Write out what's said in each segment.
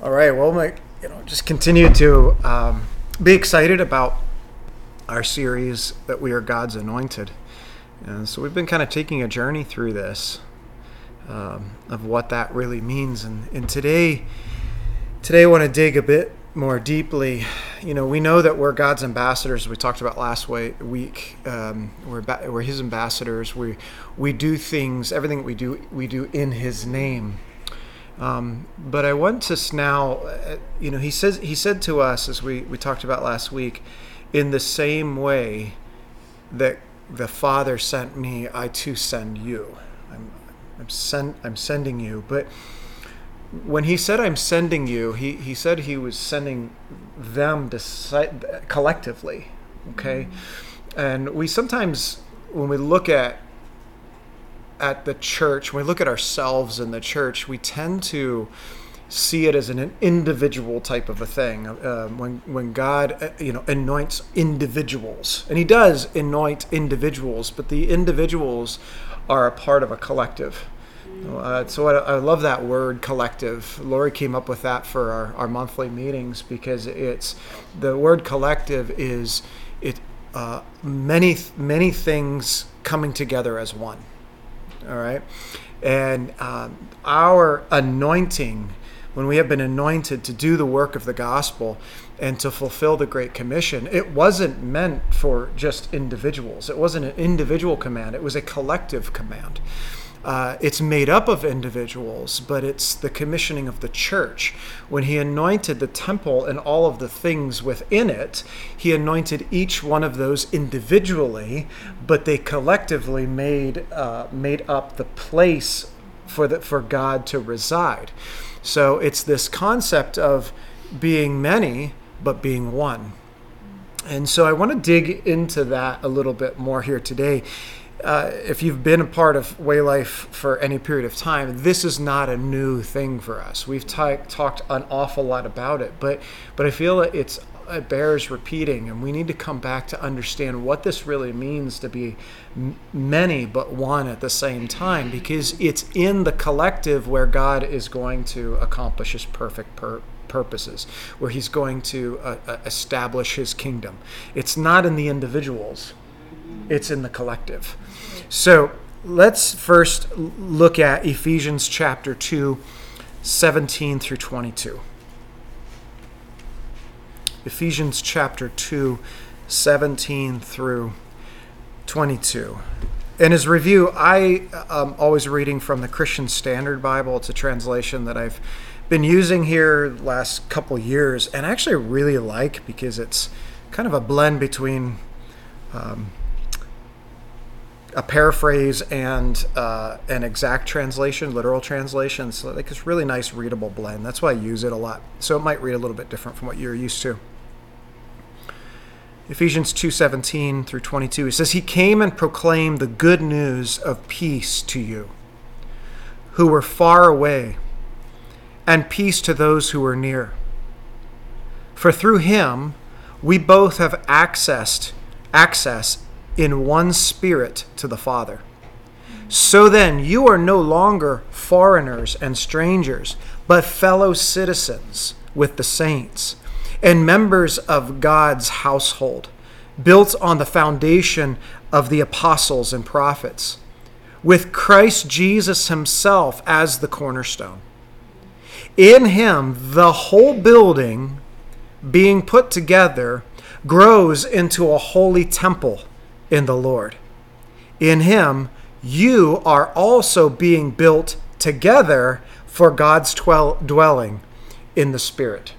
All right. Well, my, you know, just continue to um, be excited about our series that we are God's anointed, and so we've been kind of taking a journey through this um, of what that really means, and, and today, today I want to dig a bit more deeply. You know, we know that we're God's ambassadors. We talked about last week. Um, we're we're His ambassadors. We we do things. Everything we do, we do in His name. Um, but I want to now, uh, you know, he says he said to us as we we talked about last week, in the same way that the Father sent me, I too send you. I'm I'm send I'm sending you, but when he said I'm sending you, he, he said he was sending them to collectively. Okay, mm-hmm. and we sometimes when we look at at the church, when we look at ourselves in the church, we tend to see it as an individual type of a thing. Uh, when when God, uh, you know, anoints individuals, and He does anoint individuals, but the individuals are a part of a collective. Uh, so I, I, love that word collective. Lori came up with that for our, our monthly meetings because it's the word collective is it uh, many many things coming together as one all right? And um, our anointing, when we have been anointed to do the work of the gospel and to fulfill the Great Commission, it wasn't meant for just individuals. It wasn't an individual command, it was a collective command. Uh, it's made up of individuals, but it's the commissioning of the church. When he anointed the temple and all of the things within it, he anointed each one of those individually, but they collectively made uh, made up the place for the, for God to reside. So it's this concept of being many but being one. And so I want to dig into that a little bit more here today uh, if you've been a part of Way Life for any period of time, this is not a new thing for us. We've t- talked an awful lot about it, but but I feel that it's it bears repeating, and we need to come back to understand what this really means to be many but one at the same time, because it's in the collective where God is going to accomplish His perfect pur- purposes, where He's going to uh, uh establish His kingdom. It's not in the individuals; it's in the collective. So let's first look at Ephesians chapter 2, 17 through 22. Ephesians chapter 2, 17 through 22. In his review, I am um, always reading from the Christian Standard Bible. It's a translation that I've been using here last couple years and actually really like because it's kind of a blend between um, a paraphrase and uh, an exact translation, literal translation. So like it's really nice readable blend. That's why I use it a lot. So it might read a little bit different from what you're used to. Ephesians 2:17 through 22 it says he came and proclaimed the good news of peace to you who were far away and peace to those who were near. For through him we both have accessed access in one spirit to the Father. So then, you are no longer foreigners and strangers, but fellow citizens with the saints and members of God's household, built on the foundation of the apostles and prophets, with Christ Jesus himself as the cornerstone. In him, the whole building, being put together, grows into a holy temple in the Lord. In Him, you are also being built together for God's dwelling in the Spirit.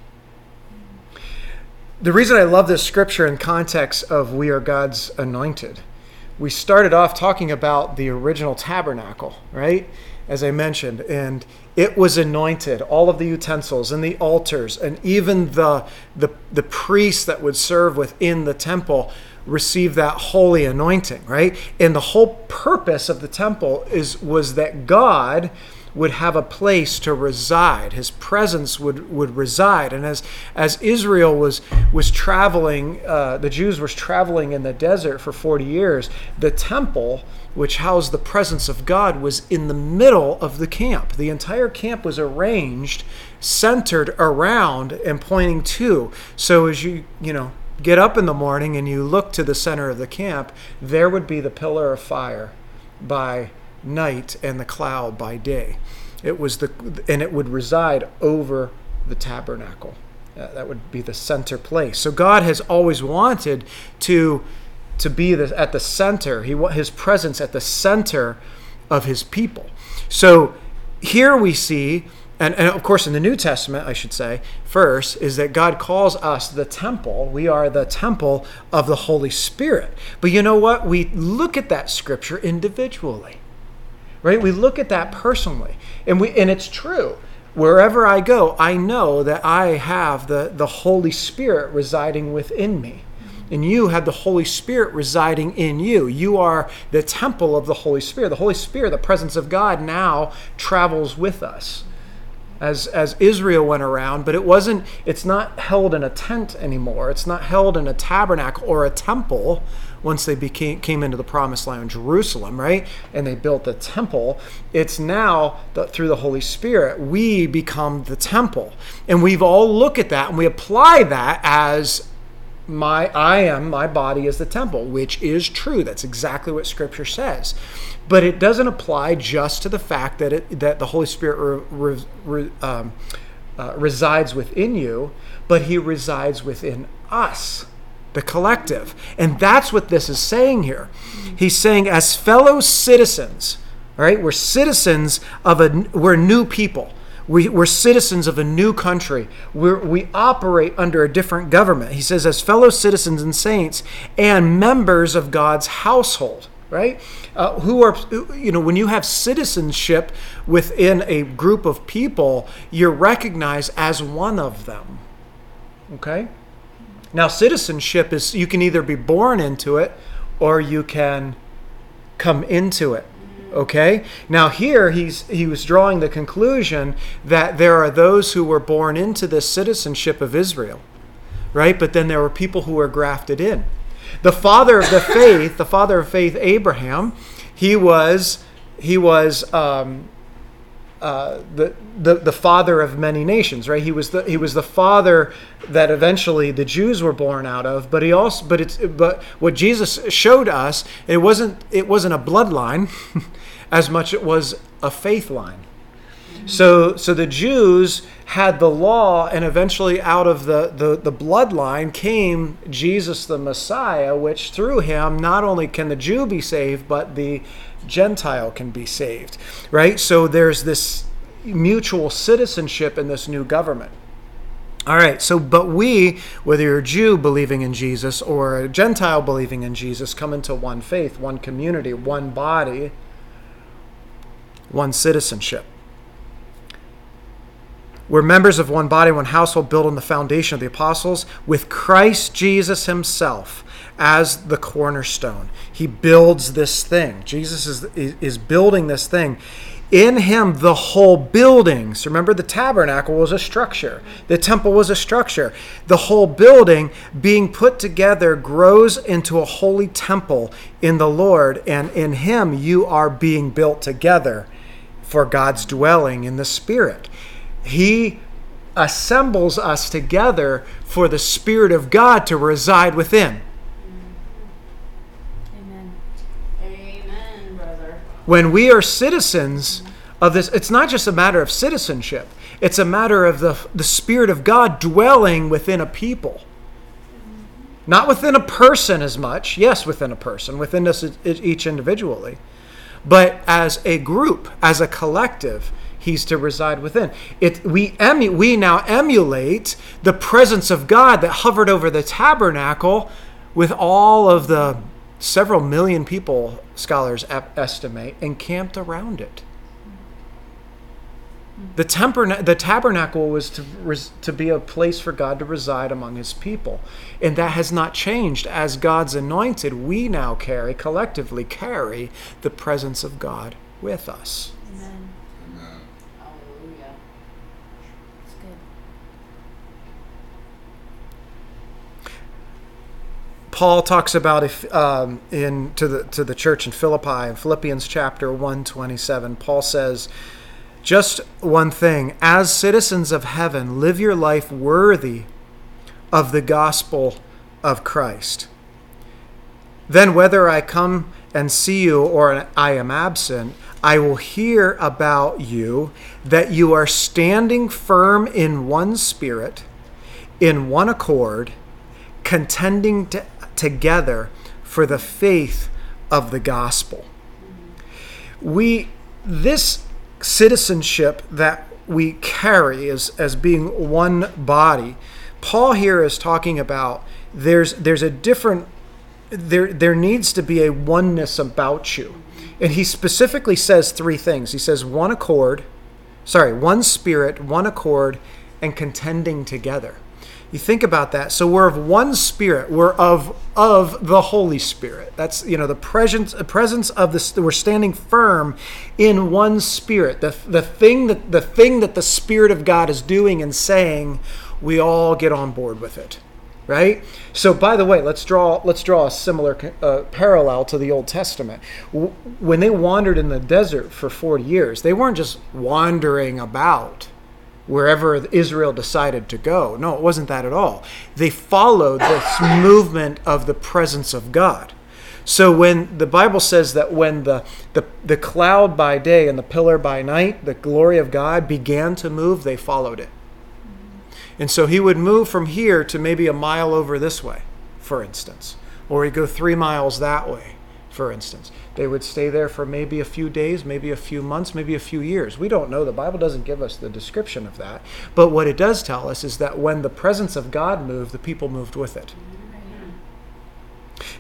The reason I love this scripture in context of we are God's anointed, we started off talking about the original tabernacle, right? As I mentioned, and it was anointed, all of the utensils and the altars, and even the, the, the priests that would serve within the temple receive that holy anointing, right? And the whole purpose of the temple is was that God would have a place to reside. His presence would, would reside. And as, as Israel was, was traveling, uh, the Jews were traveling in the desert for 40 years, the temple, which housed the presence of God, was in the middle of the camp. The entire camp was arranged, centered around, and pointing to. So as you, you know, get up in the morning and you look to the center of the camp, there would be the pillar of fire by night and the cloud by day. It was the and it would reside over the tabernacle. Uh, that would be the center place. So God has always wanted to to be the, at the center. He his presence at the center of his people. So here we see and, and of course in the New Testament, I should say, first is that God calls us the temple. We are the temple of the Holy Spirit. But you know what? We look at that scripture individually right? We look at that personally, and we and it's true. Wherever I go, I know that I have the, the Holy Spirit residing within me. And you have the Holy Spirit residing in you. You are the temple of the Holy Spirit. The Holy Spirit, the presence of God, now travels with us as as Israel went around, but it wasn't it's not held in a tent anymore. It's not held in a tabernacle or a temple once they became came into the promised land Jerusalem, right? And they built the temple. It's now that through the Holy Spirit we become the temple. And we've all look at that and we apply that as my I am my body is the temple, which is true. That's exactly what scripture says but it doesn't apply just to the fact that it that the Holy Spirit re, re, um, uh, resides within you, but He resides within us, the collective, and that's what this is saying here. He's saying, as fellow citizens, all right, we're citizens of a we're new people. We, we're citizens of a new country. we we operate under a different government. He says, as fellow citizens and saints and members of God's household right? Uh, who are, you know, when you have citizenship within a group of people, you're recognized as one of them. Okay? Now, citizenship is you can either be born into it or you can come into it. Okay? Now here he's he was drawing the conclusion that there are those who were born into this citizenship of Israel. Right? But then there were people who were grafted in. The father of the faith, the father of faith, Abraham, he was he was um, uh, the, the the father of many nations, right? He was the he was the father that eventually the Jews were born out of. But he also but it's but what Jesus showed us it wasn't it wasn't a bloodline as much it was a faith line. So so the Jews had the law, and eventually out of the, the, the bloodline came Jesus the Messiah, which through him not only can the Jew be saved, but the Gentile can be saved. Right? So there's this mutual citizenship in this new government. All right, so but we, whether you're a Jew believing in Jesus or a Gentile believing in Jesus, come into one faith, one community, one body, one citizenship. We're members of one body, one household, built on the foundation of the apostles, with Christ Jesus himself as the cornerstone. He builds this thing. Jesus is, is building this thing. In him, the whole building. So remember, the tabernacle was a structure, the temple was a structure. The whole building being put together grows into a holy temple in the Lord, and in him, you are being built together for God's dwelling in the Spirit. He assembles us together for the Spirit of God to reside within. Amen. Amen, brother. When we are citizens of this, it's not just a matter of citizenship, it's a matter of the, the Spirit of God dwelling within a people. Not within a person as much, yes, within a person, within us each individually, but as a group, as a collective he's to reside within. It we emu, we now emulate the presence of God that hovered over the tabernacle with all of the several million people scholars estimate encamped around it. The, temper, the tabernacle was to, to be a place for God to reside among his people. And that has not changed. As God's anointed, we now carry, collectively carry, the presence of God with us. Paul talks about if um, in to the to the church in Philippi in Philippians chapter 127 Paul says just one thing as citizens of heaven live your life worthy of the gospel of Christ. Then whether I come and see you or I am absent I will hear about you that you are standing firm in one spirit in one accord contending to, together for the faith of the gospel. We this citizenship that we carry as, as being one body, Paul here is talking about there's there's a different there there needs to be a oneness about you. And he specifically says three things. He says one accord, sorry, one spirit, one accord, and contending together. You think about that. So we're of one spirit. We're of of the Holy Spirit. That's you know the presence presence of this. We're standing firm in one spirit. The the thing that the thing that the Spirit of God is doing and saying, we all get on board with it, right? So by the way, let's draw let's draw a similar uh, parallel to the Old Testament. When they wandered in the desert for forty years, they weren't just wandering about wherever Israel decided to go. No, it wasn't that at all. They followed this movement of the presence of God. So when the Bible says that when the, the, the cloud by day and the pillar by night, the glory of God began to move, they followed it. And so he would move from here to maybe a mile over this way, for instance, or he'd go three miles that way, for instance. They would stay there for maybe a few days, maybe a few months, maybe a few years. We don't know. The Bible doesn't give us the description of that. But what it does tell us is that when the presence of God moved, the people moved with it.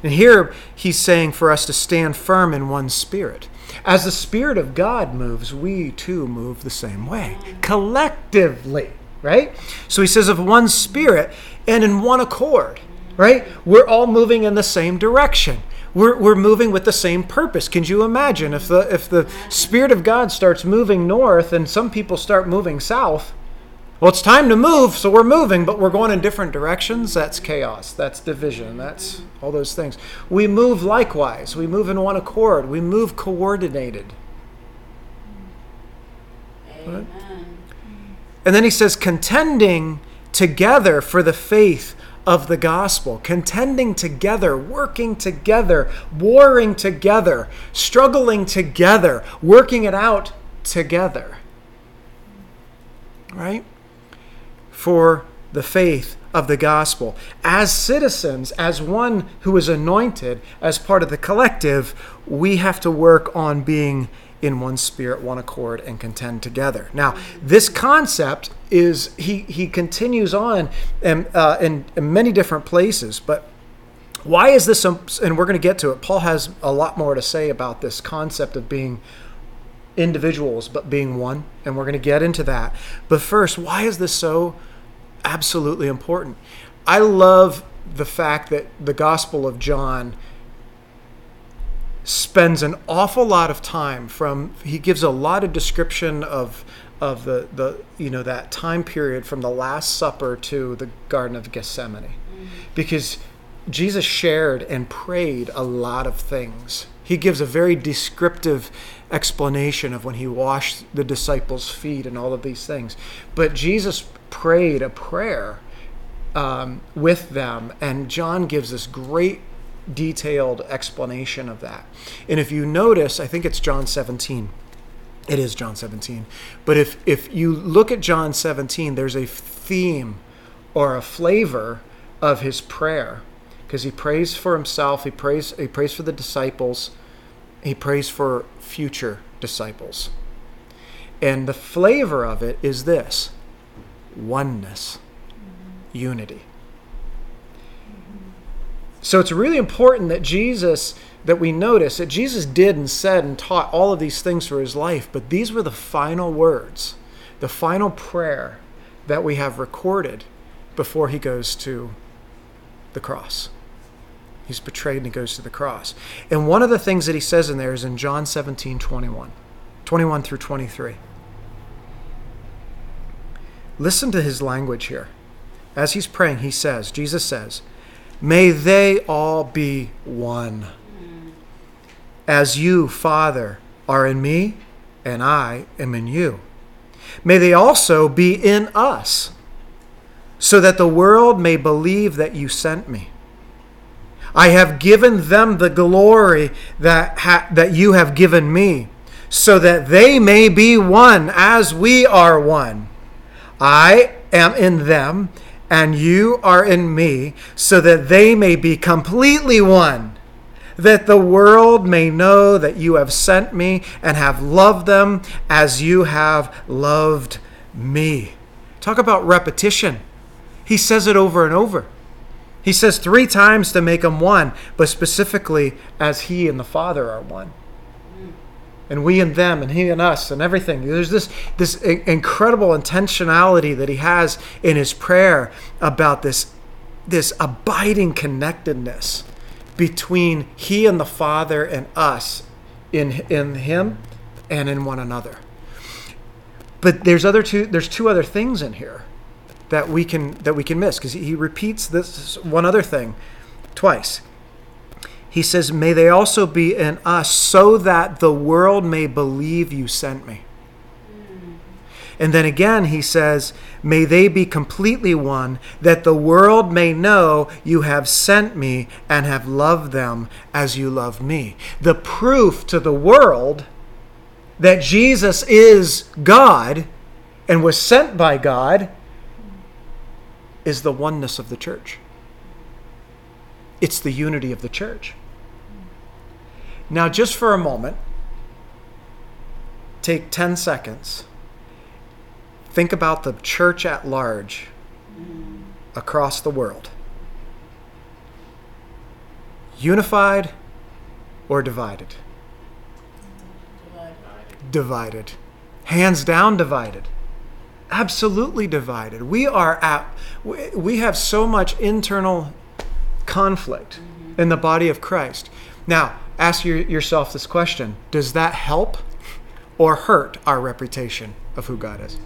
And here he's saying for us to stand firm in one spirit. As the Spirit of God moves, we too move the same way, collectively, right? So he says, of one spirit and in one accord, right? We're all moving in the same direction we're, we're moving with the same purpose. Can you imagine if the if the Spirit of God starts moving north and some people start moving south? Well, it's time to move, so we're moving, but we're going in different directions. That's chaos. That's division. That's all those things. We move likewise. We move in one accord. We move coordinated. Amen. And then he says, contending together for the faith of the gospel, contending together, working together, warring together, struggling together, working it out together. Right? For the faith of the gospel. As citizens, as one who is anointed, as part of the collective, we have to work on being in one spirit, one accord, and contend together. Now, this concept is he he continues on and uh, in, in many different places, but why is this? and we're going to get to it. Paul has a lot more to say about this concept of being individuals but being one, and we're going to get into that. But first, why is this so absolutely important? I love the fact that the Gospel of John spends an awful lot of time from he gives a lot of description of of the the you know that time period from the last supper to the garden of gethsemane mm-hmm. because jesus shared and prayed a lot of things he gives a very descriptive explanation of when he washed the disciples feet and all of these things but jesus prayed a prayer um, with them and john gives this great detailed explanation of that. And if you notice, I think it's John 17. It is John 17. But if if you look at John 17, there's a theme or a flavor of his prayer because he prays for himself, he prays he prays for the disciples, he prays for future disciples. And the flavor of it is this oneness, unity. So it's really important that Jesus, that we notice that Jesus did and said and taught all of these things for his life, but these were the final words, the final prayer that we have recorded before he goes to the cross. He's betrayed and he goes to the cross. And one of the things that he says in there is in John 17 21, 21 through 23. Listen to his language here. As he's praying, he says, Jesus says, may they all be one. As you, Father, are in me, and I am in you. May they also be in us, so that the world may believe that you sent me. I have given them the glory that, ha- that you have given me, so that they may be one as we are one. I am in them, and you are in me, so that they may be completely one, that the world may know that you have sent me and have loved them as you have loved me. Talk about repetition. He says it over and over. He says three times to make them one, but specifically as he and the Father are one. And we and them, and he and us, and everything. There's this, this incredible intentionality that he has in his prayer about this, this abiding connectedness between he and the Father and us in, in him and in one another. But there's other two there's two other things in here that we can that we can miss because he repeats this one other thing twice. He says, May they also be in us so that the world may believe you sent me. And then again, he says, May they be completely one, that the world may know you have sent me and have loved them as you love me. The proof to the world that Jesus is God and was sent by God is the oneness of the church. It's the unity of the church. Now, just for a moment, take 10 seconds. Think about the church at large across the world. Unified or divided? Divided. Divided. Hands down divided. Absolutely divided. We are at we- we have so much internal conflict in the body of Christ. Now, ask your, yourself this question Does that help or hurt our reputation of who God is? It.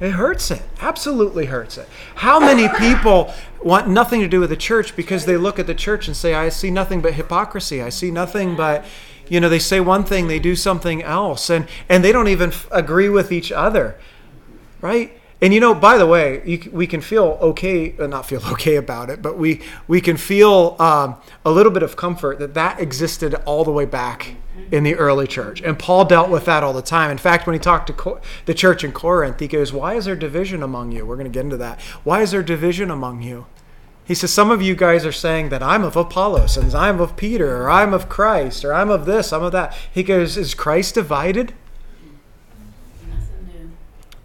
It hurts it. Absolutely hurts it. How many people want nothing to do with the church because they look at the church and say, I see nothing but hypocrisy. I see nothing but, you know, they say one thing, they do something else, and, and they don't even f- agree with each other, right? And you know, by the way, you, we can feel okay, uh, not feel okay about it, but we, we can feel um, a little bit of comfort that that existed all the way back in the early church. And Paul dealt with that all the time. In fact, when he talked to Co- the church in Corinth, he goes, Why is there division among you? We're going to get into that. Why is there division among you? He says, Some of you guys are saying that I'm of Apollos, and I'm of Peter, or I'm of Christ, or I'm of this, I'm of that. He goes, Is Christ divided?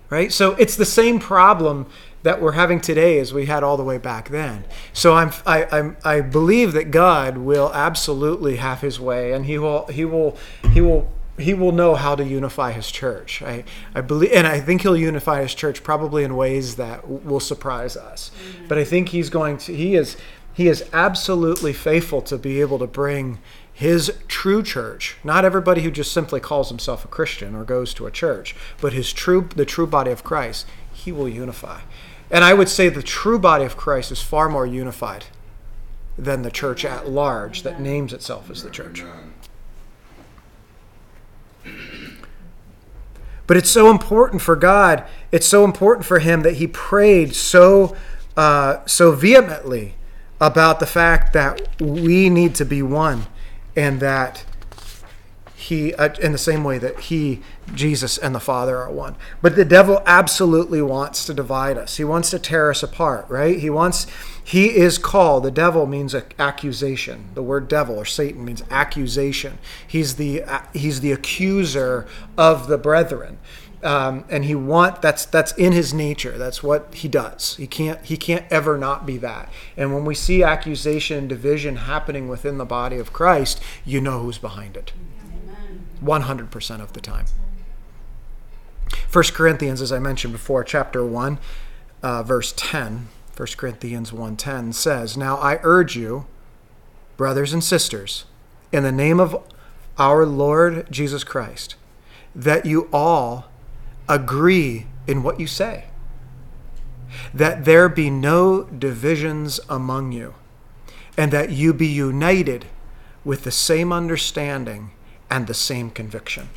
Right? So it's the same problem that we're having today as we had all the way back then. So I'm I I'm, I believe that God will absolutely have His way, and He will He will He will He will know how to unify His church. I I believe, and I think He'll unify His church probably in ways that w- will surprise us. Mm-hmm. But I think He's going to He is He is absolutely faithful to be able to bring his true church not everybody who just simply calls himself a christian or goes to a church but his true the true body of christ he will unify and i would say the true body of christ is far more unified than the church at large that names itself as the church But it's so important for God. It's so important for him that he prayed so uh, so vehemently about the fact that we need to be one, and that he, uh, in the same way that he, Jesus, and the Father are one. But the devil absolutely wants to divide us. He wants to tear us apart. Right? He wants. He is called. The devil means accusation. The word devil or Satan means accusation. He's the uh, he's the accuser of the brethren. Um, and he want that's that's in his nature. That's what he does. He can't he can't ever not be that. And when we see accusation and division happening within the body of Christ, you know who's behind it. 100% of the time. 1 Corinthians, as I mentioned before, chapter 1, uh, verse 10, 1 Corinthians 1.10 says, Now I urge you, brothers and sisters, in the name of our Lord Jesus Christ, that you all agree in what you say. that there be no divisions among you, and that you be united with the same understanding and the same conviction.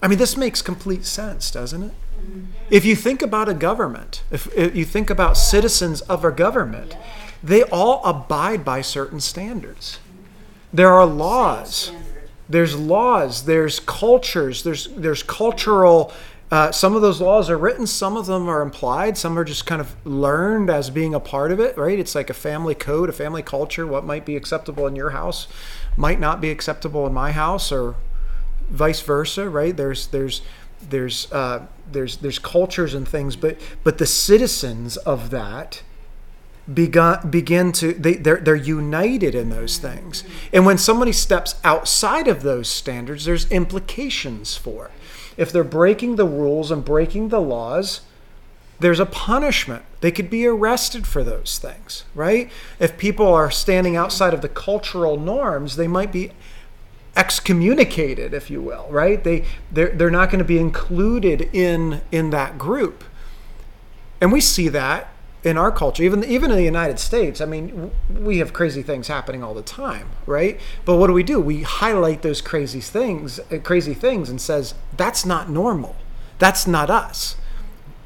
I mean, this makes complete sense, doesn't it? Mm-hmm. If you think about a government, if, if you think about citizens of a government, they all abide by certain standards. There are laws. There's laws. There's cultures. There's there's cultural. Uh, some of those laws are written. Some of them are implied. Some are just kind of learned as being a part of it. Right? It's like a family code, a family culture. What might be acceptable in your house might not be acceptable in my house, or vice versa. Right? There's there's there's uh, there's there's cultures and things, but but the citizens of that begun, begin to they, they're, they're united in those things. And when somebody steps outside of those standards there's implications for it. If they're breaking the rules and breaking the laws there's a punishment. They could be arrested for those things right? If people are standing outside of the cultural norms they might be excommunicated if you will right? They they're, they're not going to be included in in that group. And we see that in our culture, even even in the United States. I mean, we have crazy things happening all the time, right? But what do we do? We highlight those crazy things, uh, crazy things, and says that's not normal. That's not us.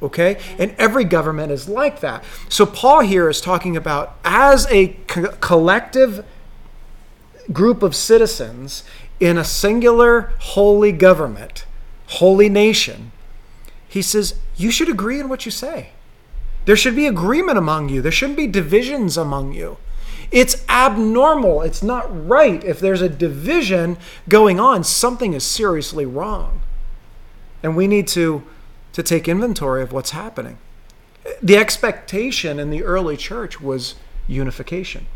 Okay, and every government is like that. So Paul here is talking about as a co- collective group of citizens in a singular holy government, holy nation. He says you should agree in what you say. There should be agreement among you. There shouldn't be divisions among you. It's abnormal. It's not right. If there's a division going on, something is seriously wrong. And we need to, to take inventory of what's happening. The expectation in the early church was unification.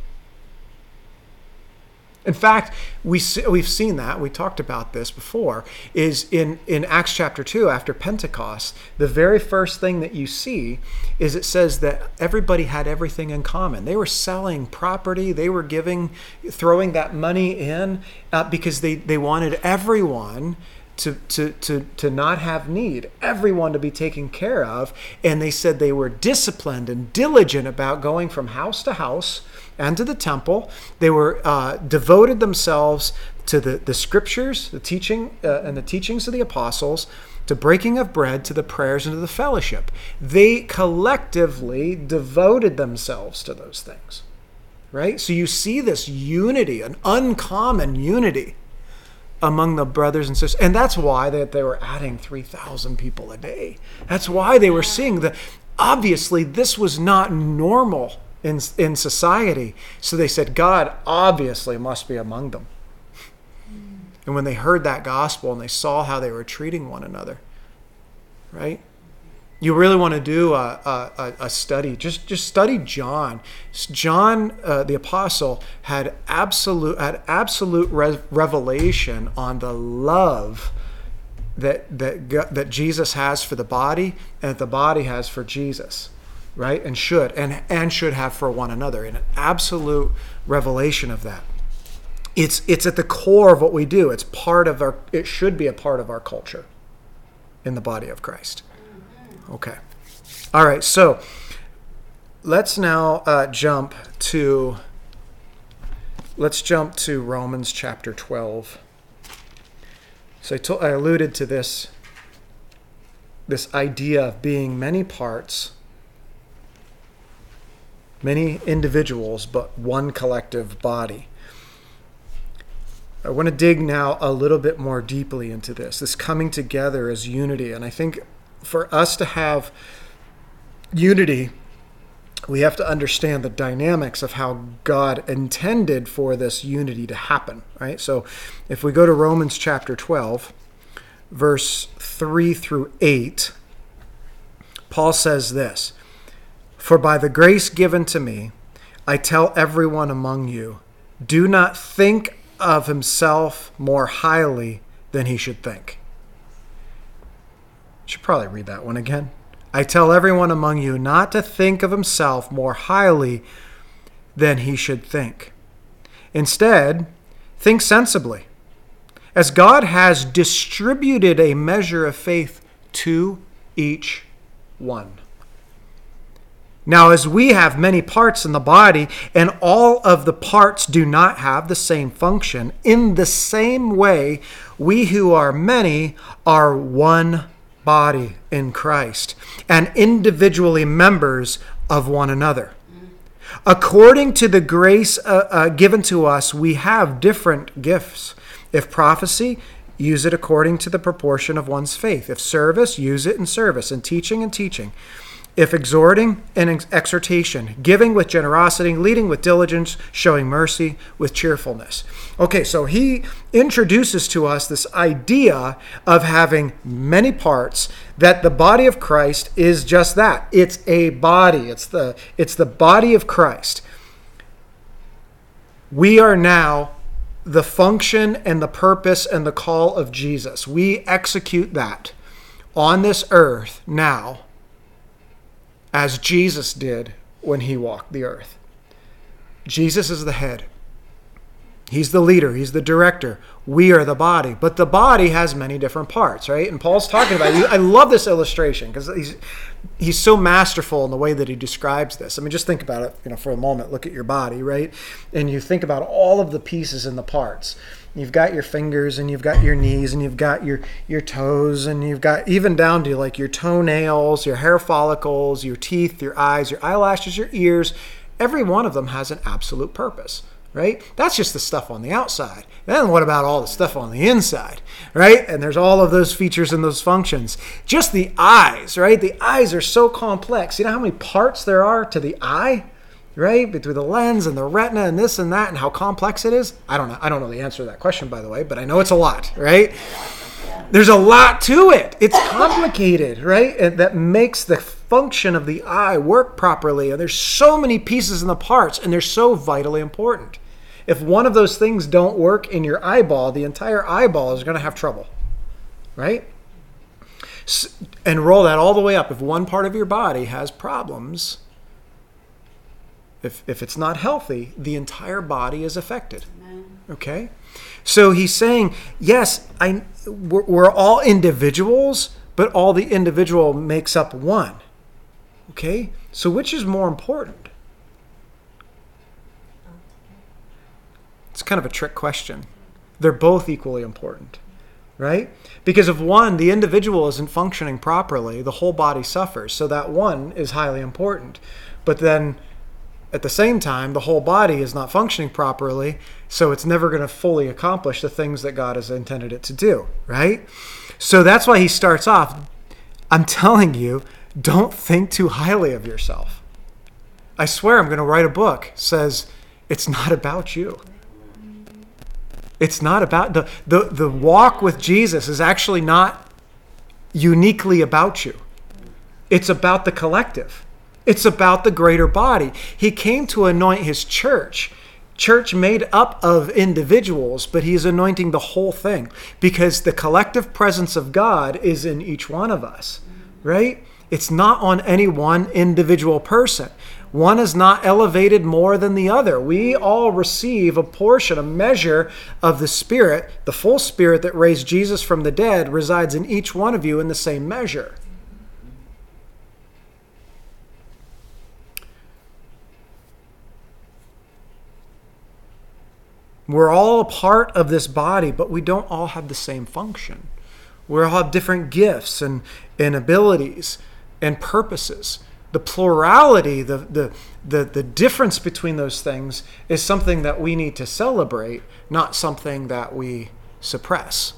In fact, we we've seen that. We talked about this before. Is in, in Acts chapter 2, after Pentecost, the very first thing that you see is it says that everybody had everything in common. They were selling property, they were giving, throwing that money in uh, because they, they wanted everyone to, to, to, to not have need, everyone to be taken care of. And they said they were disciplined and diligent about going from house to house and to the temple. They were uh, devoted themselves to the, the scriptures, the teaching, uh, and the teachings of the apostles, to breaking of bread, to the prayers, and to the fellowship. They collectively devoted themselves to those things. Right? So you see this unity, an uncommon unity among the brothers and sisters. And that's why that they were adding 3,000 people a day. That's why they were seeing that obviously this was not normal in, in society. So they said, God obviously must be among them. And when they heard that gospel and they saw how they were treating one another, right? You really want to do a, a, a study. Just just study John. John, uh, the apostle, had absolute had absolute re- revelation on the love that that that Jesus has for the body and that the body has for Jesus right? And should and and should have for one another. In an absolute revelation of that. It's it's at the core of what we do. It's part of our it should be a part of our culture in the body of christ. Okay. All right so let's now uh, jump to let's jump to romans chapter 12 so I, I alluded to this this idea of being many parts many individuals, but one collective body. I want to dig now a little bit more deeply into this, this coming together as unity. And I think for us to have unity, we have to understand the dynamics of how God intended for this unity to happen, right? So if we go to Romans chapter 12, verse 3 through 8, Paul says this for by the grace given to me, I tell everyone among you, do not think of himself more highly than he should think. Should probably read that one again. I tell everyone among you not to think of himself more highly than he should think. Instead, think sensibly, as God has distributed a measure of faith to each one. Now, as we have many parts in the body, and all of the parts do not have the same function, in the same way, we who are many are one body in Christ and individually members of one another. According to the grace uh, uh, given to us, we have different gifts. If prophecy, use it according to the proportion of one's faith. If service, use it in service. In teaching and teaching. If exhorting and ex- exhortation, giving with generosity, leading with diligence, showing mercy with cheerfulness. Okay, so he introduces to us this idea of having many parts that the body of Christ is just that. It's a body. It's the it's the body of Christ. We are now the function and the purpose and the call of Jesus. We execute that on this earth now as Jesus did when he walked the earth. Jesus is the head. He's the leader, he's the director. We are the body, but the body has many different parts, right? And Paul's talking about it. I love this illustration because he's he's so masterful in the way that he describes this. I mean, just think about it, you know, for a moment. Look at your body, right? And you think about all of the pieces and the parts. You've got your fingers and you've got your knees and you've got your your toes and you've got even down to like your toenails, your hair follicles, your teeth, your eyes, your eyelashes, your ears. Every one of them has an absolute purpose right? That's just the stuff on the outside. Then what about all the stuff on the inside, right? And there's all of those features and those functions. Just the eyes, right? The eyes are so complex. You know how many parts there are to the eye? Right? Between the lens and the retina and this and that and how complex it is? I don't know. I don't know the answer to that question by the way, but I know it's a lot, right? There's a lot to it. It's complicated, right? And that makes the function of the eye work properly. And there's so many pieces in the parts, and they're so vitally important. If one of those things don't work in your eyeball, the entire eyeball is going to have trouble, right? And roll that all the way up. If one part of your body has problems, if, if it's not healthy, the entire body is affected. Okay? So he's saying, yes, I, we're, we're all individuals, but all the individual makes up one. Okay? So which is more important? It's kind of a trick question. They're both equally important, right? Because if one, the individual isn't functioning properly, the whole body suffers. So that one is highly important. But then at the same time, the whole body is not functioning properly, so it's never going to fully accomplish the things that God has intended it to do, right? So that's why he starts off. I'm telling you, don't think too highly of yourself. I swear I'm going to write a book says it's not about you. It's not about the, the the walk with Jesus is actually not uniquely about you. It's about the collective. It's about the greater body. He came to anoint his church. Church made up of individuals, but he's anointing the whole thing because the collective presence of God is in each one of us, right? It's not on any one individual person. One is not elevated more than the other. We all receive a portion, a measure of the Spirit. The full Spirit that raised Jesus from the dead resides in each one of you in the same measure. We're all a part of this body, but we don't all have the same function. We all have different gifts and, and abilities and purposes. The plurality, the, the, the, the difference between those things is something that we need to celebrate, not something that we suppress.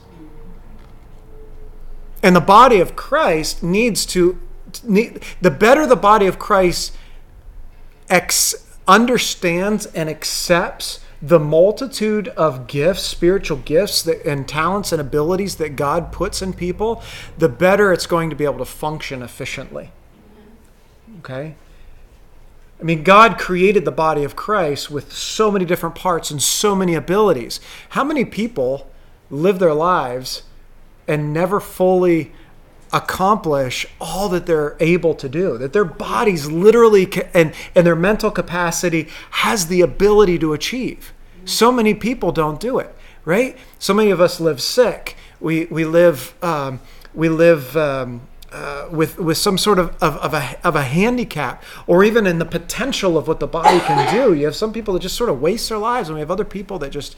And the body of Christ needs to, need, the better the body of Christ ex, understands and accepts the multitude of gifts, spiritual gifts that, and talents and abilities that God puts in people, the better it's going to be able to function efficiently. Okay? I mean, God created the body of Christ with so many different parts and so many abilities. How many people live their lives and never fully accomplish all that they're able to do that their bodies literally and and their mental capacity has the ability to achieve so many people don't do it right? So many of us live sick. We we live um, we live um, uh, with with some sort of, of, of a of a handicap, or even in the potential of what the body can do. You have some people that just sort of waste their lives, and we have other people that just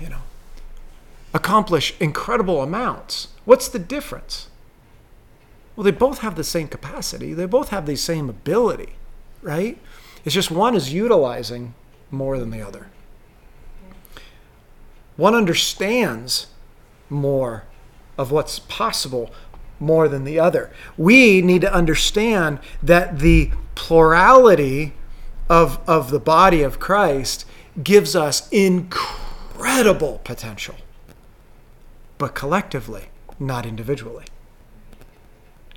you know accomplish incredible amounts. What's the difference? Well, they both have the same capacity. They both have the same ability, right? It's just one is utilizing more than the other. One understands more of what's possible more than the other. We need to understand that the plurality of, of the body of Christ gives us incredible potential, but collectively, not individually.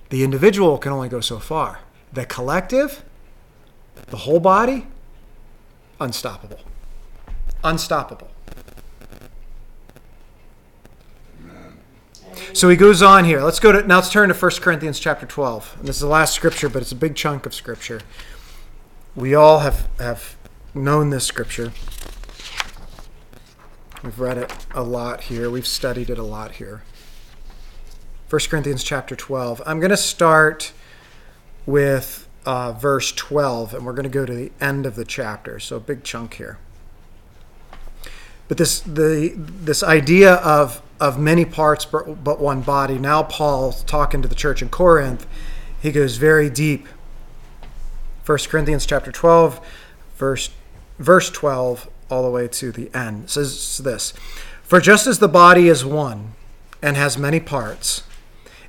The individual can only go so far. The collective, the whole body, unstoppable. Unstoppable. So he goes on here. Let's go to now let's turn to 1 Corinthians chapter 12. And this is the last scripture, but it's a big chunk of scripture. We all have have known this scripture. We've read it a lot here. We've studied it a lot here. 1 Corinthians chapter 12. I'm going to start with uh, verse 12, and we're going to go to the end of the chapter. So a big chunk here. But this the this idea of of many parts but, but one body. Now Paul's talking to the church in Corinth. He goes very deep. 1 Corinthians chapter 12, verse verse 12 all the way to the end. It says this, "For just as the body is one and has many parts,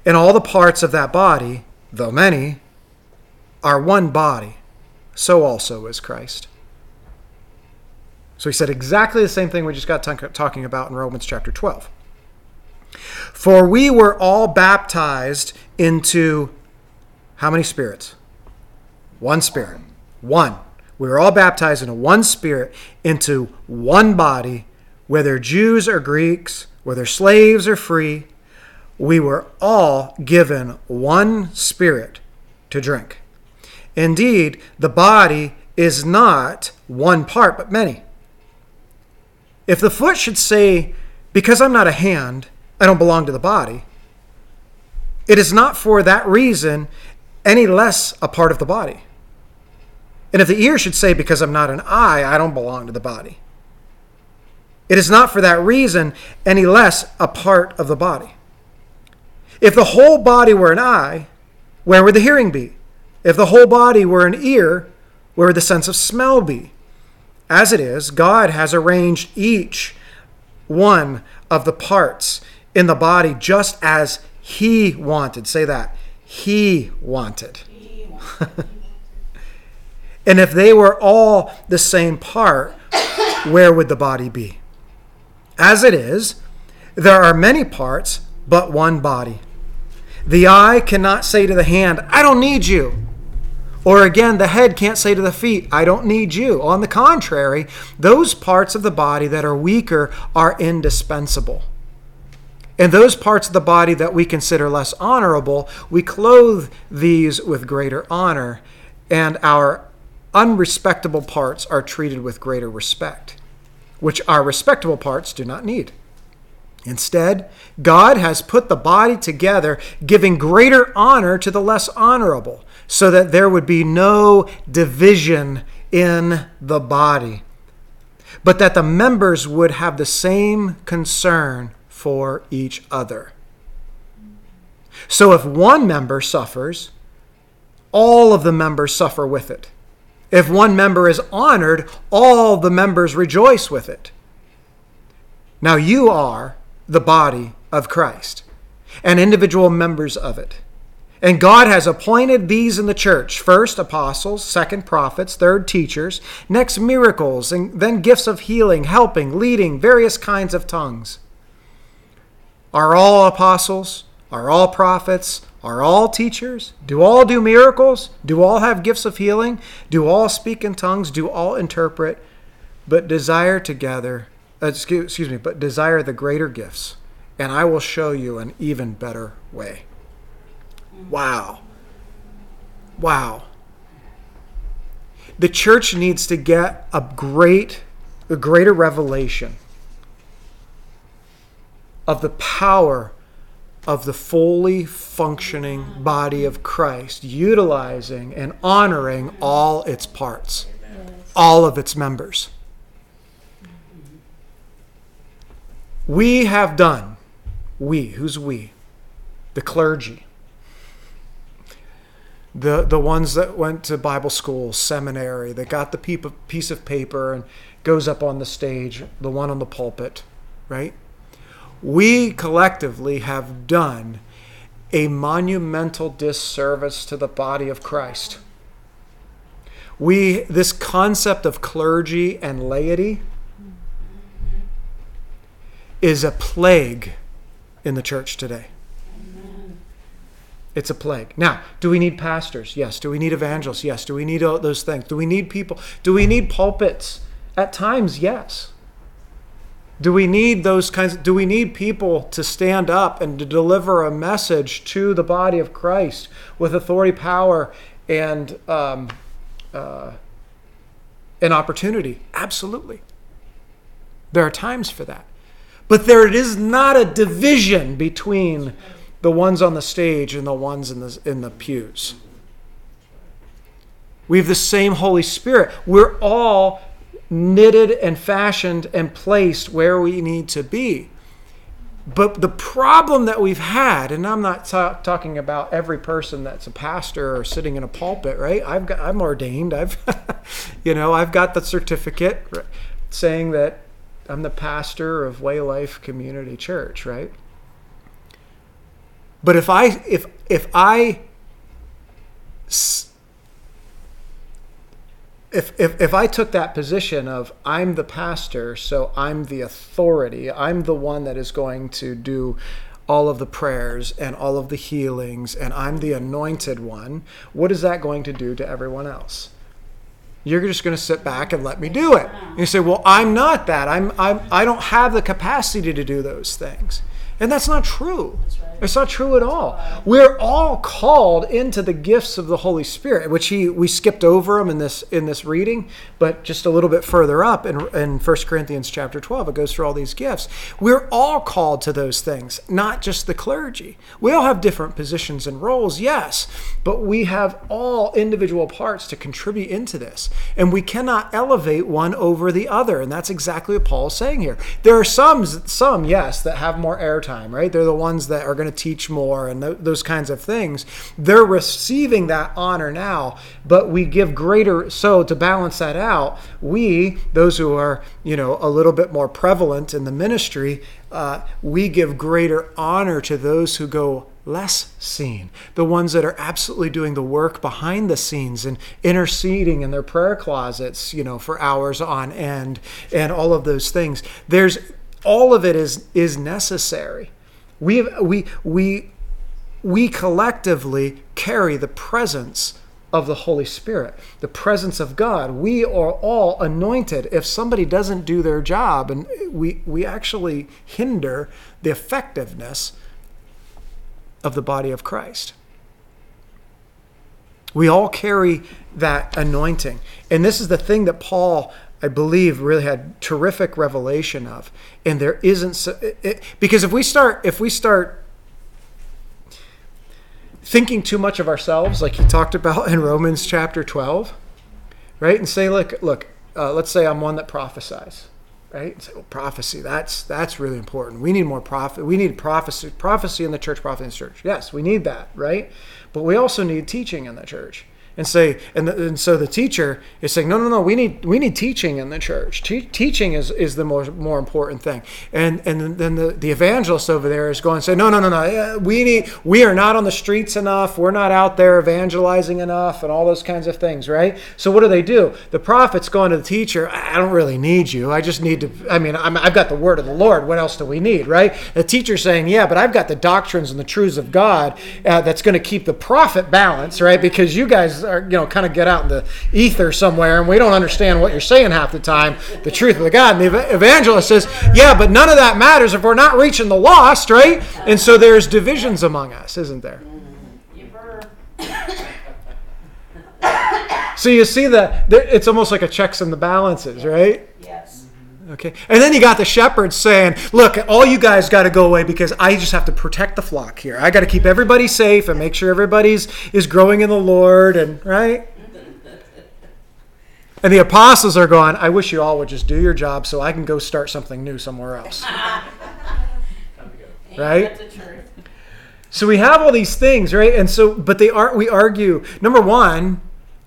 and all the parts of that body, though many, are one body, so also is Christ." So he said exactly the same thing we just got t- talking about in Romans chapter 12. For we were all baptized into how many spirits? One spirit. One. We were all baptized into one spirit, into one body, whether Jews or Greeks, whether slaves or free. We were all given one spirit to drink. Indeed, the body is not one part, but many. If the foot should say, Because I'm not a hand, I don't belong to the body, it is not for that reason any less a part of the body. And if the ear should say, Because I'm not an eye, I don't belong to the body, it is not for that reason any less a part of the body. If the whole body were an eye, where would the hearing be? If the whole body were an ear, where would the sense of smell be? As it is, God has arranged each one of the parts in the body just as He wanted. Say that. He wanted. And if they were all the same part, where would the body be? As it is, there are many parts, but one body. The eye cannot say to the hand, I don't need you. Or again, the head can't say to the feet, I don't need you. On the contrary, those parts of the body that are weaker are indispensable. And those parts of the body that we consider less honorable, we clothe these with greater honor, and our unrespectable parts are treated with greater respect, which our respectable parts do not need. Instead, God has put the body together, giving greater honor to the less honorable, so that there would be no division in the body, but that the members would have the same concern for each other. So if one member suffers, all of the members suffer with it. If one member is honored, all the members rejoice with it. Now you are the body of Christ and individual members of it. And God has appointed these in the church first apostles, second prophets, third teachers, next miracles, and then gifts of healing, helping, leading, various kinds of tongues. Are all apostles? Are all prophets? Are all teachers? Do all do miracles? Do all have gifts of healing? Do all speak in tongues? Do all interpret? But desire together uh, excuse, excuse me, but desire the greater gifts, and I will show you an even better way. Wow. Wow. The church needs to get a great a greater revelation of the power of the fully functioning body of Christ, utilizing and honoring all its parts, all of its members. We have done, we, who's we? The clergy, the, the ones that went to Bible school, seminary, that got the piece of paper and goes up on the stage, the one on the pulpit, right? We collectively have done a monumental disservice to the body of Christ. We this concept of clergy and laity is a plague in the church today. It's a plague. Now, do we need pastors? Yes. Do we need evangelists? Yes. Do we need all those things? Do we need people? Do we need pulpits? At times, yes. Do we need those kinds of, do we need people to stand up and to deliver a message to the body of Christ with authority, power, and um, uh, an opportunity? Absolutely. There are times for that. But there is not a division between the ones on the stage and the ones in the, in the pews. We have the same Holy Spirit. We're all knitted and fashioned and placed where we need to be. But the problem that we've had, and I'm not ta- talking about every person that's a pastor or sitting in a pulpit, right? I've got, I'm ordained. I've, you know, I've got the certificate saying that I'm the pastor of Way Life Community Church, right? But if I, if if I if, if, if I took that position of I'm the pastor, so I'm the authority, I'm the one that is going to do all of the prayers and all of the healings, and I'm the anointed one, what is that going to do to everyone else? You're just going to sit back and let me do it. And you say, "Well, I'm not that. I'm, I'm I don't have the capacity to do those things." And that's not true. It's not true at all. We're all called into the gifts of the Holy Spirit, which he we skipped over them in this in this reading, but just a little bit further up in in 1 Corinthians chapter 12, it goes through all these gifts. We're all called to those things, not just the clergy. We all have different positions and roles, yes, but we have all individual parts to contribute into this. And we cannot elevate one over the other, and that's exactly what Paul is saying here. There are some some, yes, that have more airtime, right? They're the ones that are going to teach more and th- those kinds of things. They're receiving that honor now, but we give greater. So to balance that out, we, those who are, you know, a little bit more prevalent in the ministry, uh, we give greater honor to those who go less seen. The ones that are absolutely doing the work behind the scenes and interceding in their prayer closets, you know, for hours on end and all of those things. There's all of it is is necessary. We, we, we, we collectively carry the presence of the Holy Spirit, the presence of God. We are all anointed. If somebody doesn't do their job, and we, we actually hinder the effectiveness of the body of Christ. We all carry that anointing. And this is the thing that Paul I believe really had terrific revelation of. And there isn't so, it, it, because if we start if we start thinking too much of ourselves, like he talked about in Romans chapter twelve, right, and say, look, look, uh, let's say I'm one that prophesies, right? Say, well, prophecy that's that's really important. We need more prophet. We need prophecy, prophecy in the church, prophecy in the church. Yes, we need that, right? But we also need teaching in the church and say and, the, and so the teacher is saying no no no we need we need teaching in the church. Te- teaching is, is the more more important thing. And and then the, the evangelist over there is going to say no no no no we need we are not on the streets enough. We're not out there evangelizing enough and all those kinds of things right? So what do they do? The prophet's going to the teacher i don't really need you. I just need to i mean i I've got the word of the lord. What else do we need? Right? The teacher's saying yeah but i've got the doctrines and the truths of god uh, that's going to keep the prophet balanced right? Because you guys you know, kind of get out in the ether somewhere and we don't understand what you're saying half the time, the truth of the God. And the evangelist says, yeah, but none of that matters if we're not reaching the lost, right? And so there's divisions among us, isn't there? So you see that it's almost like a checks and the balances, right? Okay. And then you got the shepherds saying, look, all you guys got to go away because I just have to protect the flock here. I got to keep everybody safe and make sure everybody's is growing in the Lord and right? And the apostles are going, I wish you all would just do your job so I can go start something new somewhere else. Right? That's the truth. So we have all these things, right? And so, but they are, we argue, number one,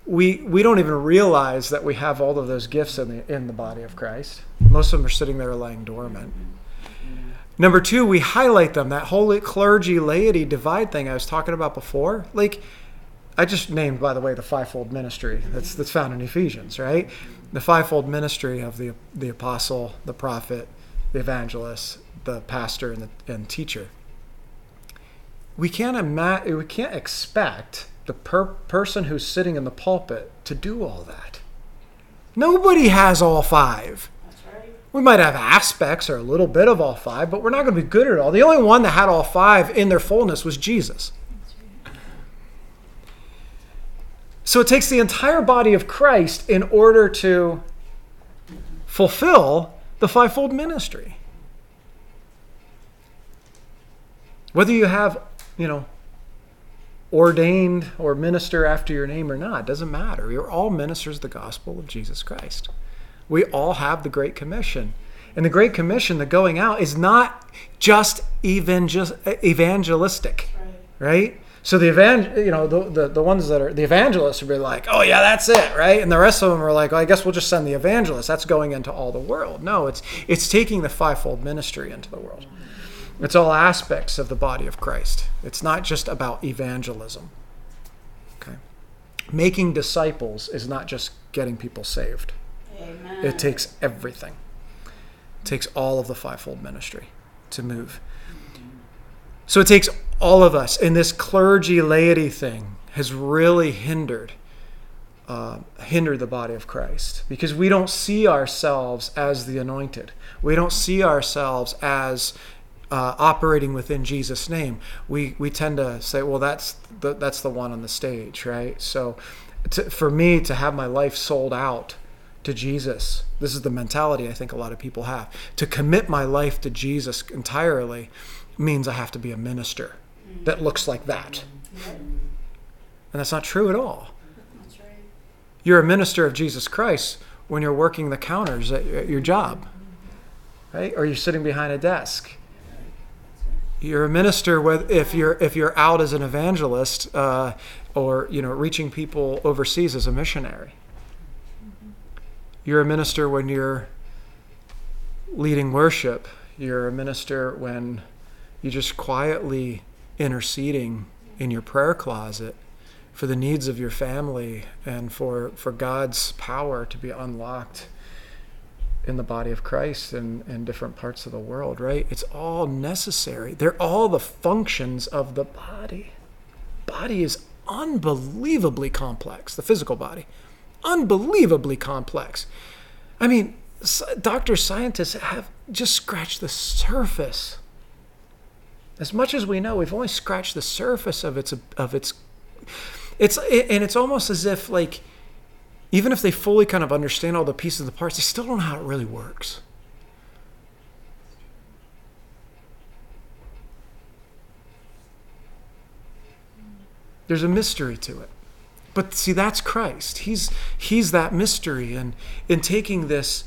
we, we don't even realize that we have all of those gifts in the, in the body of Christ. Most of them are sitting there lying dormant. Number two, we highlight them. That whole clergy laity divide thing I was talking about before. Like, I just named, by the way, the fivefold ministry that's, that's found in Ephesians, right? The fivefold ministry of the, the apostle, the prophet, the evangelist, the pastor, and the and teacher. We can't, imagine. we can't expect the per- person who's sitting in the pulpit to do all that. Nobody has all five. We might have aspects or a little bit of all five, but we're not going to be good at all. The only one that had all five in their fullness was Jesus. So it takes the entire body of Christ in order to fulfill the fivefold ministry. Whether you have, you know, ordained or minister after your name or not, doesn't matter. You're all ministers of the gospel of Jesus Christ. We all have the Great Commission. And the Great Commission, the going out, is not just evangel- evangelistic, Right. right? So the evangel, you know, the, the, the ones that are the evangelists would be like, oh yeah, that's it, right? And the rest of them are like, well, I guess we'll just send the evangelists. That's going into all the world. No, it's it's taking the fivefold ministry into the world. It's all aspects of the body of Christ. It's not just about evangelism. Okay, making disciples is not just getting people saved. Amen. It takes everything. It takes all of the fivefold ministry to move. So it takes all of us. And this clergy laity thing has really hindered uh, hindered the body of Christ because we don't see ourselves as the anointed. We don't see ourselves as uh, operating within Jesus' name. We we tend to say, well, that's the, that's the one on the stage, right? So, to, for me to have my life sold out to Jesus, this is the mentality I think a lot of people have. To commit my life to Jesus entirely means I have to be a minister that looks like that, and that's not true at all. You're a minister of Jesus Christ when you're working the counters at at your job, right? Or you're sitting behind a desk. You're a minister if you're if you're out as an evangelist uh, or you know reaching people overseas as a missionary. You're a minister when you're leading worship. You're a minister when you're just quietly interceding in your prayer closet for the needs of your family and for, for God's power to be unlocked in the body of Christ and in different parts of the world, right? It's all necessary. They're all the functions of the body. Body is unbelievably complex, the physical body. Unbelievably complex. I mean, doctors, scientists have just scratched the surface. As much as we know, we've only scratched the surface of its of its it's and it's almost as if like even if they fully kind of understand all the pieces of the parts they still don't know how it really works. There's a mystery to it. But see that's christ. He's he's that mystery and in taking this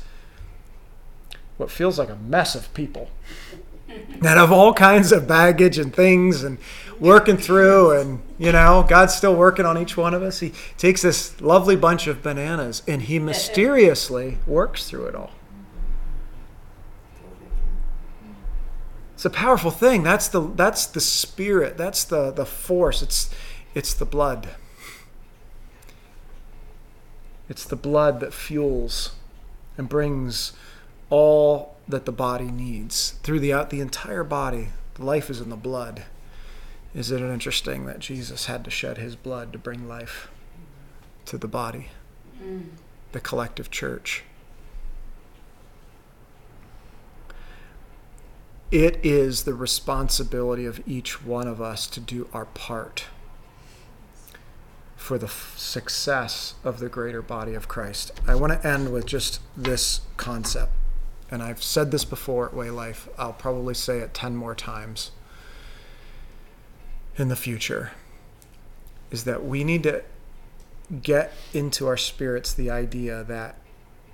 what feels like a mess of people that have all kinds of baggage and things and working through and you know god's still working on each one of us. He takes this lovely bunch of bananas and he mysteriously works through it all. It's a powerful thing. That's the that's the spirit. That's the the force. It's it's the blood. It's the blood that fuels and brings all that the body needs. Throughout the entire body. Life is in the blood. Isn't it interesting that Jesus had to shed his blood to bring life to the body, the collective church? It is the responsibility of each one of us to do our part for the f- success of the greater body of Christ. I want to end with just this concept and I've said this before at Way Life, I'll probably say it 10 more times in the future, is that we need to get into our spirits the idea that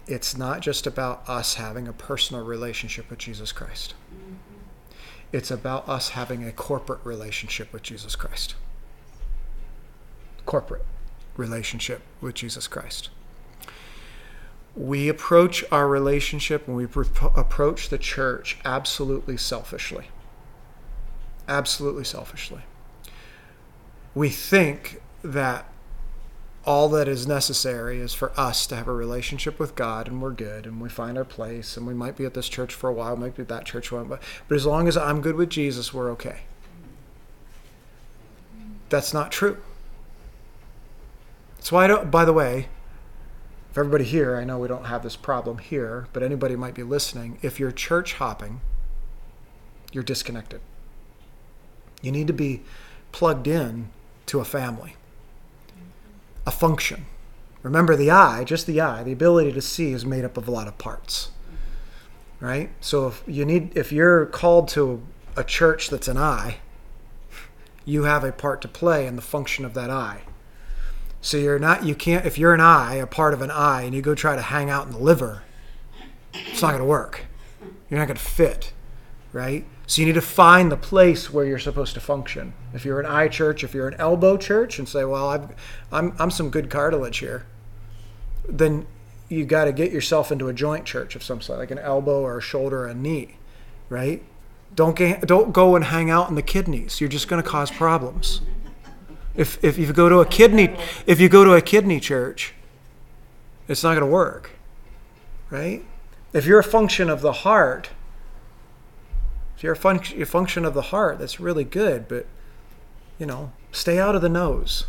it's not just about us having a personal relationship with Jesus Christ. Mm-hmm. It's about us having a corporate relationship with Jesus Christ. Corporate relationship with Jesus Christ. We approach our relationship and we pro- approach the church absolutely selfishly. Absolutely selfishly. We think that all that is necessary is for us to have a relationship with God and we're good and we find our place and we might be at this church for a while, might be at that church while, but, but as long as I'm good with Jesus, we're okay. That's not true. That's why I don't, by the way, if everybody here, I know we don't have this problem here, but anybody might be listening, if you're church hopping, you're disconnected. You need to be plugged in to a family a function. Remember, the eye, just the eye, the ability to see is made up of a lot of parts. Right? So if you need if you're called to a church that's an eye, you have a part to play in the function of that eye. So you're not you can't if you're an eye, a part of an eye, and you go try to hang out in the liver, it's not gonna work. You're not gonna fit, right? So you need to find the place where you're supposed to function. If you're an eye church, if you're an elbow church, and say, "Well, I've, I'm I'm some good cartilage here," then you got to get yourself into a joint church of some sort, like an elbow or a shoulder or a knee, right? Don't get, don't go and hang out in the kidneys. You're just going to cause problems. If if you go to a kidney if you go to a kidney church, it's not going to work, right? If you're a function of the heart if you're a, fun- a function of the heart, that's really good, but you know, stay out of the nose.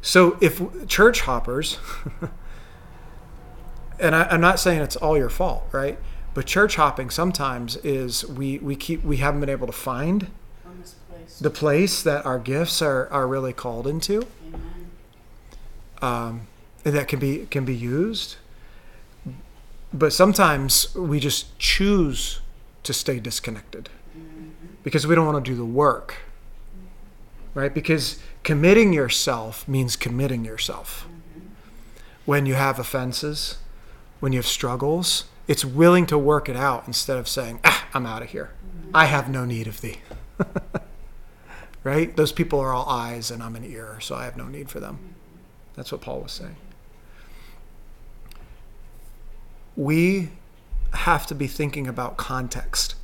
So if church hoppers, and I, am not saying it's all your fault, right? But church hopping sometimes is we, we keep we haven't been able to find place. the place that our gifts are, are really called into. Amen. Um, and that can be can be used but sometimes we just choose to stay disconnected because we don't want to do the work right? Because committing yourself means committing yourself. When you have offenses when you have struggles it's willing to work it out instead of saying ah, i'm out of here. I have no need of thee. Right? Those people are all eyes and i'm an ear so i have no need for them. That's what paul was saying we have to be thinking about context.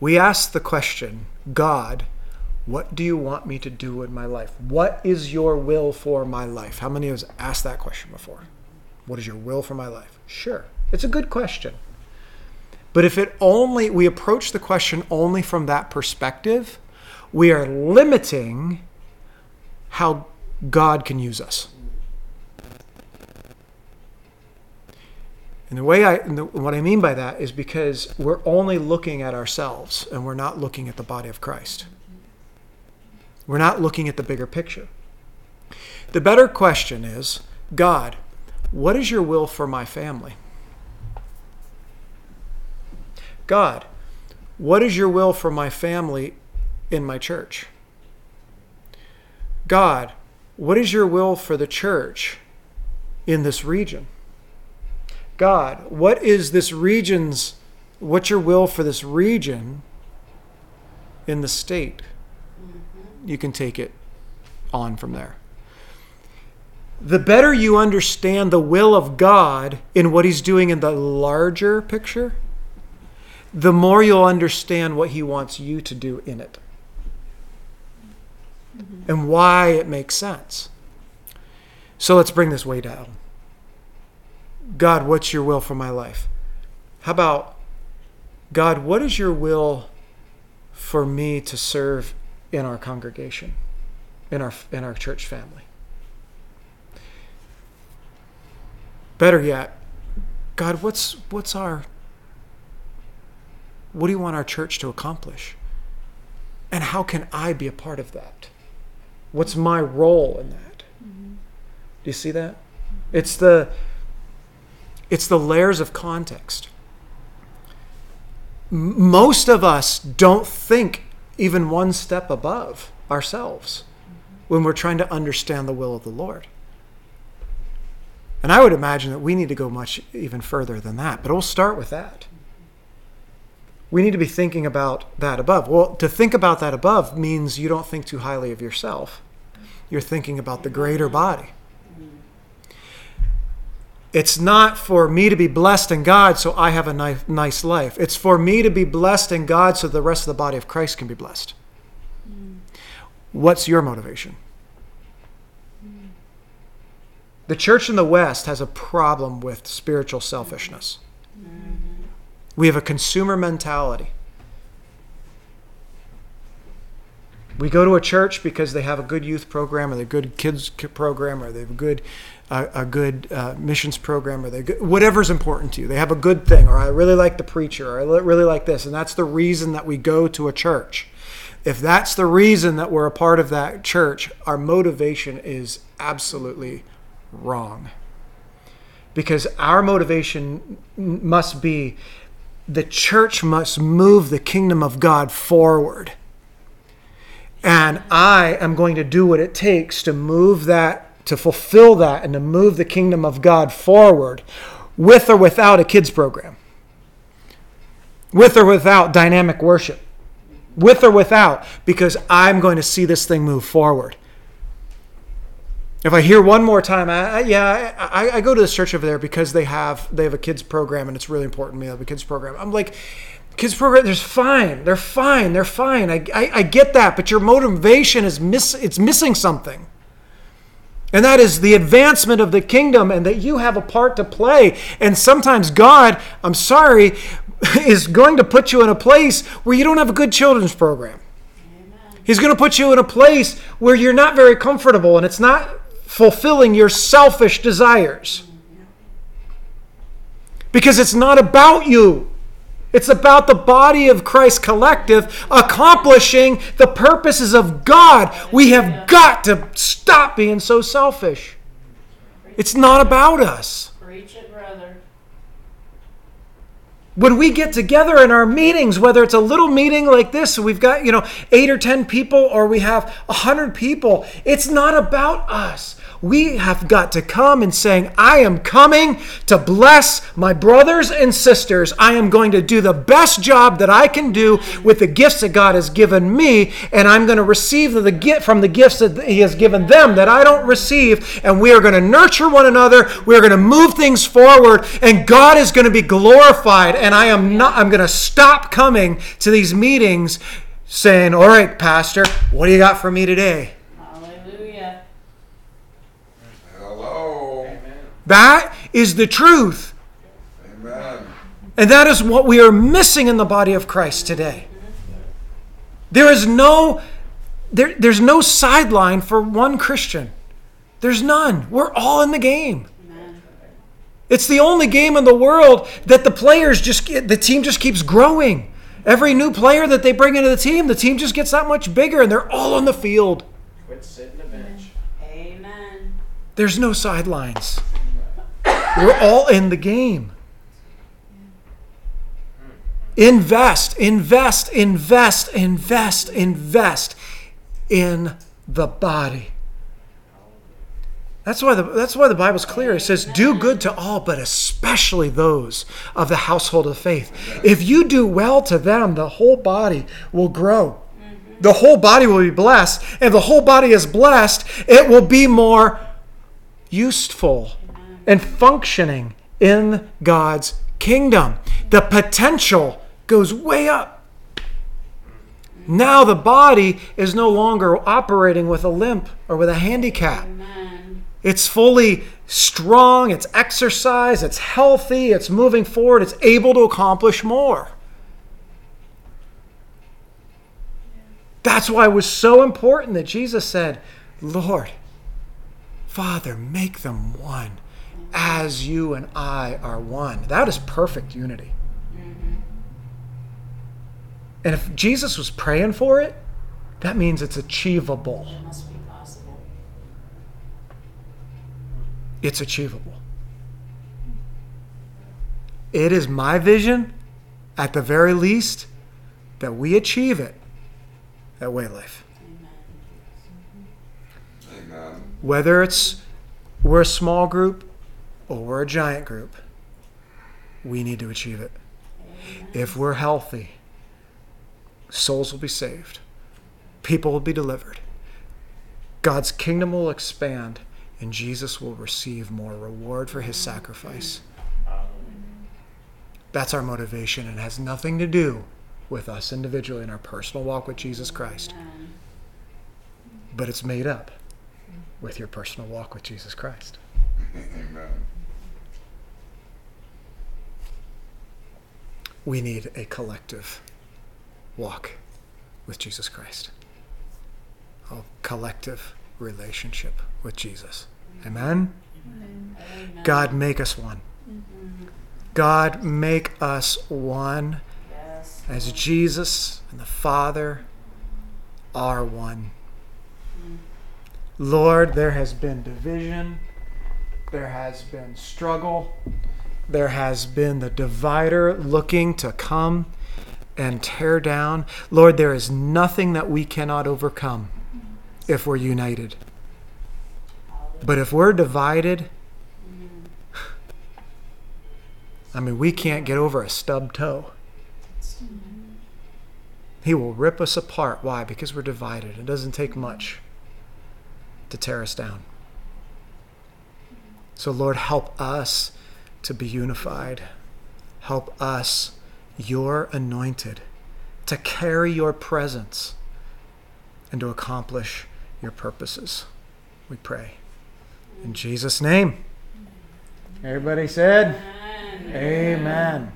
We ask the question, God, what do you want me to do in my life? What is your will for my life? How many of us asked that question before? What is your will for my life? Sure. It's a good question. But if it only we approach the question only from that perspective, we are limiting how God can use us. And the way I, the, what I mean by that is because we're only looking at ourselves and we're not looking at the body of Christ. We're not looking at the bigger picture. The better question is God, what is your will for my family? God, what is your will for my family in my church? God, what is your will for the church in this region? God, what is this region's, what's your will for this region in the state? You can take it on from there. The better you understand the will of God in what He's doing in the larger picture, the more you'll understand what He wants you to do in it mm-hmm. and why it makes sense. So let's bring this way down. God, what's your will for my life? How about, God, what is your will for me to serve in our congregation, in our, in our church family? Better yet, God, what's, what's our, what do you want our church to accomplish? And how can I be a part of that? What's my role in that? Mm-hmm. Do you see that? It's the it's the layers of context. Most of us don't think even one step above ourselves when we're trying to understand the will of the Lord. And I would imagine that we need to go much even further than that, but we'll start with that. We need to be thinking about that above. Well, to think about that above means you don't think too highly of yourself. You're thinking about the greater body. It's not for me to be blessed in God so I have a nice, nice life. It's for me to be blessed in God so the rest of the body of Christ can be blessed. Mm. What's your motivation? Mm. The church in the West has a problem with spiritual selfishness. Mm-hmm. We have a consumer mentality. We go to a church because they have a good youth program, or they good kids program, or they have a good uh, a good uh, missions program, or they good, whatever's important to you. They have a good thing, or I really like the preacher, or I really like this, and that's the reason that we go to a church. If that's the reason that we're a part of that church, our motivation is absolutely wrong. Because our motivation must be the church must move the kingdom of God forward. And I am going to do what it takes to move that, to fulfill that, and to move the kingdom of God forward with or without a kids program, with or without dynamic worship, with or without, because I'm going to see this thing move forward. If I hear one more time, I, I- yeah, I, I go to this church over there because they have they have a kids program and it's really important to me. They have a kids program. I'm like, kids program, there's fine, they're fine, they're fine. I, I, I get that, but your motivation is miss, it's missing something, and that is the advancement of the kingdom, and that you have a part to play. And sometimes God, I'm sorry, is going to put you in a place where you don't have a good children's program. He's going to put you in a place where you're not very comfortable and it's not fulfilling your selfish desires. Because it's not about you. It's about the body of Christ collective accomplishing the purposes of God. We have got to stop being so selfish. It's not about us. Preach it, brother. when we get together in our meetings, whether it's a little meeting like this, we've got, you know, eight or 10 people, or we have a 100 people, it's not about us. We have got to come and saying, I am coming to bless my brothers and sisters. I am going to do the best job that I can do with the gifts that God has given me, and I'm going to receive the gift from the gifts that He has given them that I don't receive. And we are going to nurture one another. We are going to move things forward, and God is going to be glorified. And I am not. I'm going to stop coming to these meetings, saying, "All right, Pastor, what do you got for me today?" That is the truth. Amen. And that is what we are missing in the body of Christ today. There is no there, there's no sideline for one Christian. There's none. We're all in the game. Amen. It's the only game in the world that the players just get, the team just keeps growing. Every new player that they bring into the team, the team just gets that much bigger and they're all on the field. Quit sitting the bench. Amen. There's no sidelines. We're all in the game. Invest, invest, invest, invest, invest in the body. That's why the that's why the Bible's clear. It says, "Do good to all, but especially those of the household of faith." If you do well to them, the whole body will grow. The whole body will be blessed. And the whole body is blessed, it will be more useful and functioning in God's kingdom. The potential goes way up. Now the body is no longer operating with a limp or with a handicap. Amen. It's fully strong, it's exercised, it's healthy, it's moving forward, it's able to accomplish more. That's why it was so important that Jesus said, Lord, Father, make them one as you and I are one. That is perfect unity. Mm-hmm. And if Jesus was praying for it, that means it's achievable. It must be possible. It's achievable. it is my vision, at the very least, that we achieve it at Way Life. Amen. Amen. Whether it's we're a small group or we're a giant group, we need to achieve it. If we're healthy, souls will be saved, people will be delivered, God's kingdom will expand, and Jesus will receive more reward for his sacrifice. That's our motivation and has nothing to do with us individually in our personal walk with Jesus Christ, but it's made up with your personal walk with Jesus Christ. Amen. We need a collective walk with Jesus Christ, a collective relationship with Jesus. Amen? Amen. God, make us one. God, make us one Yes. as Jesus and the Father are one. Lord, there has been division, there has been struggle, there has been the divider looking to come and tear down. Lord, there is nothing that we cannot overcome if we're united. But if we're divided, I mean, we can't get over a stub toe. He will rip us apart. Why? Because we're divided. It doesn't take much to tear us down. So, Lord, help us to be unified. Help us, your anointed, to carry your presence and to accomplish your purposes. We pray. In Jesus' name. Everybody said, Amen. Amen.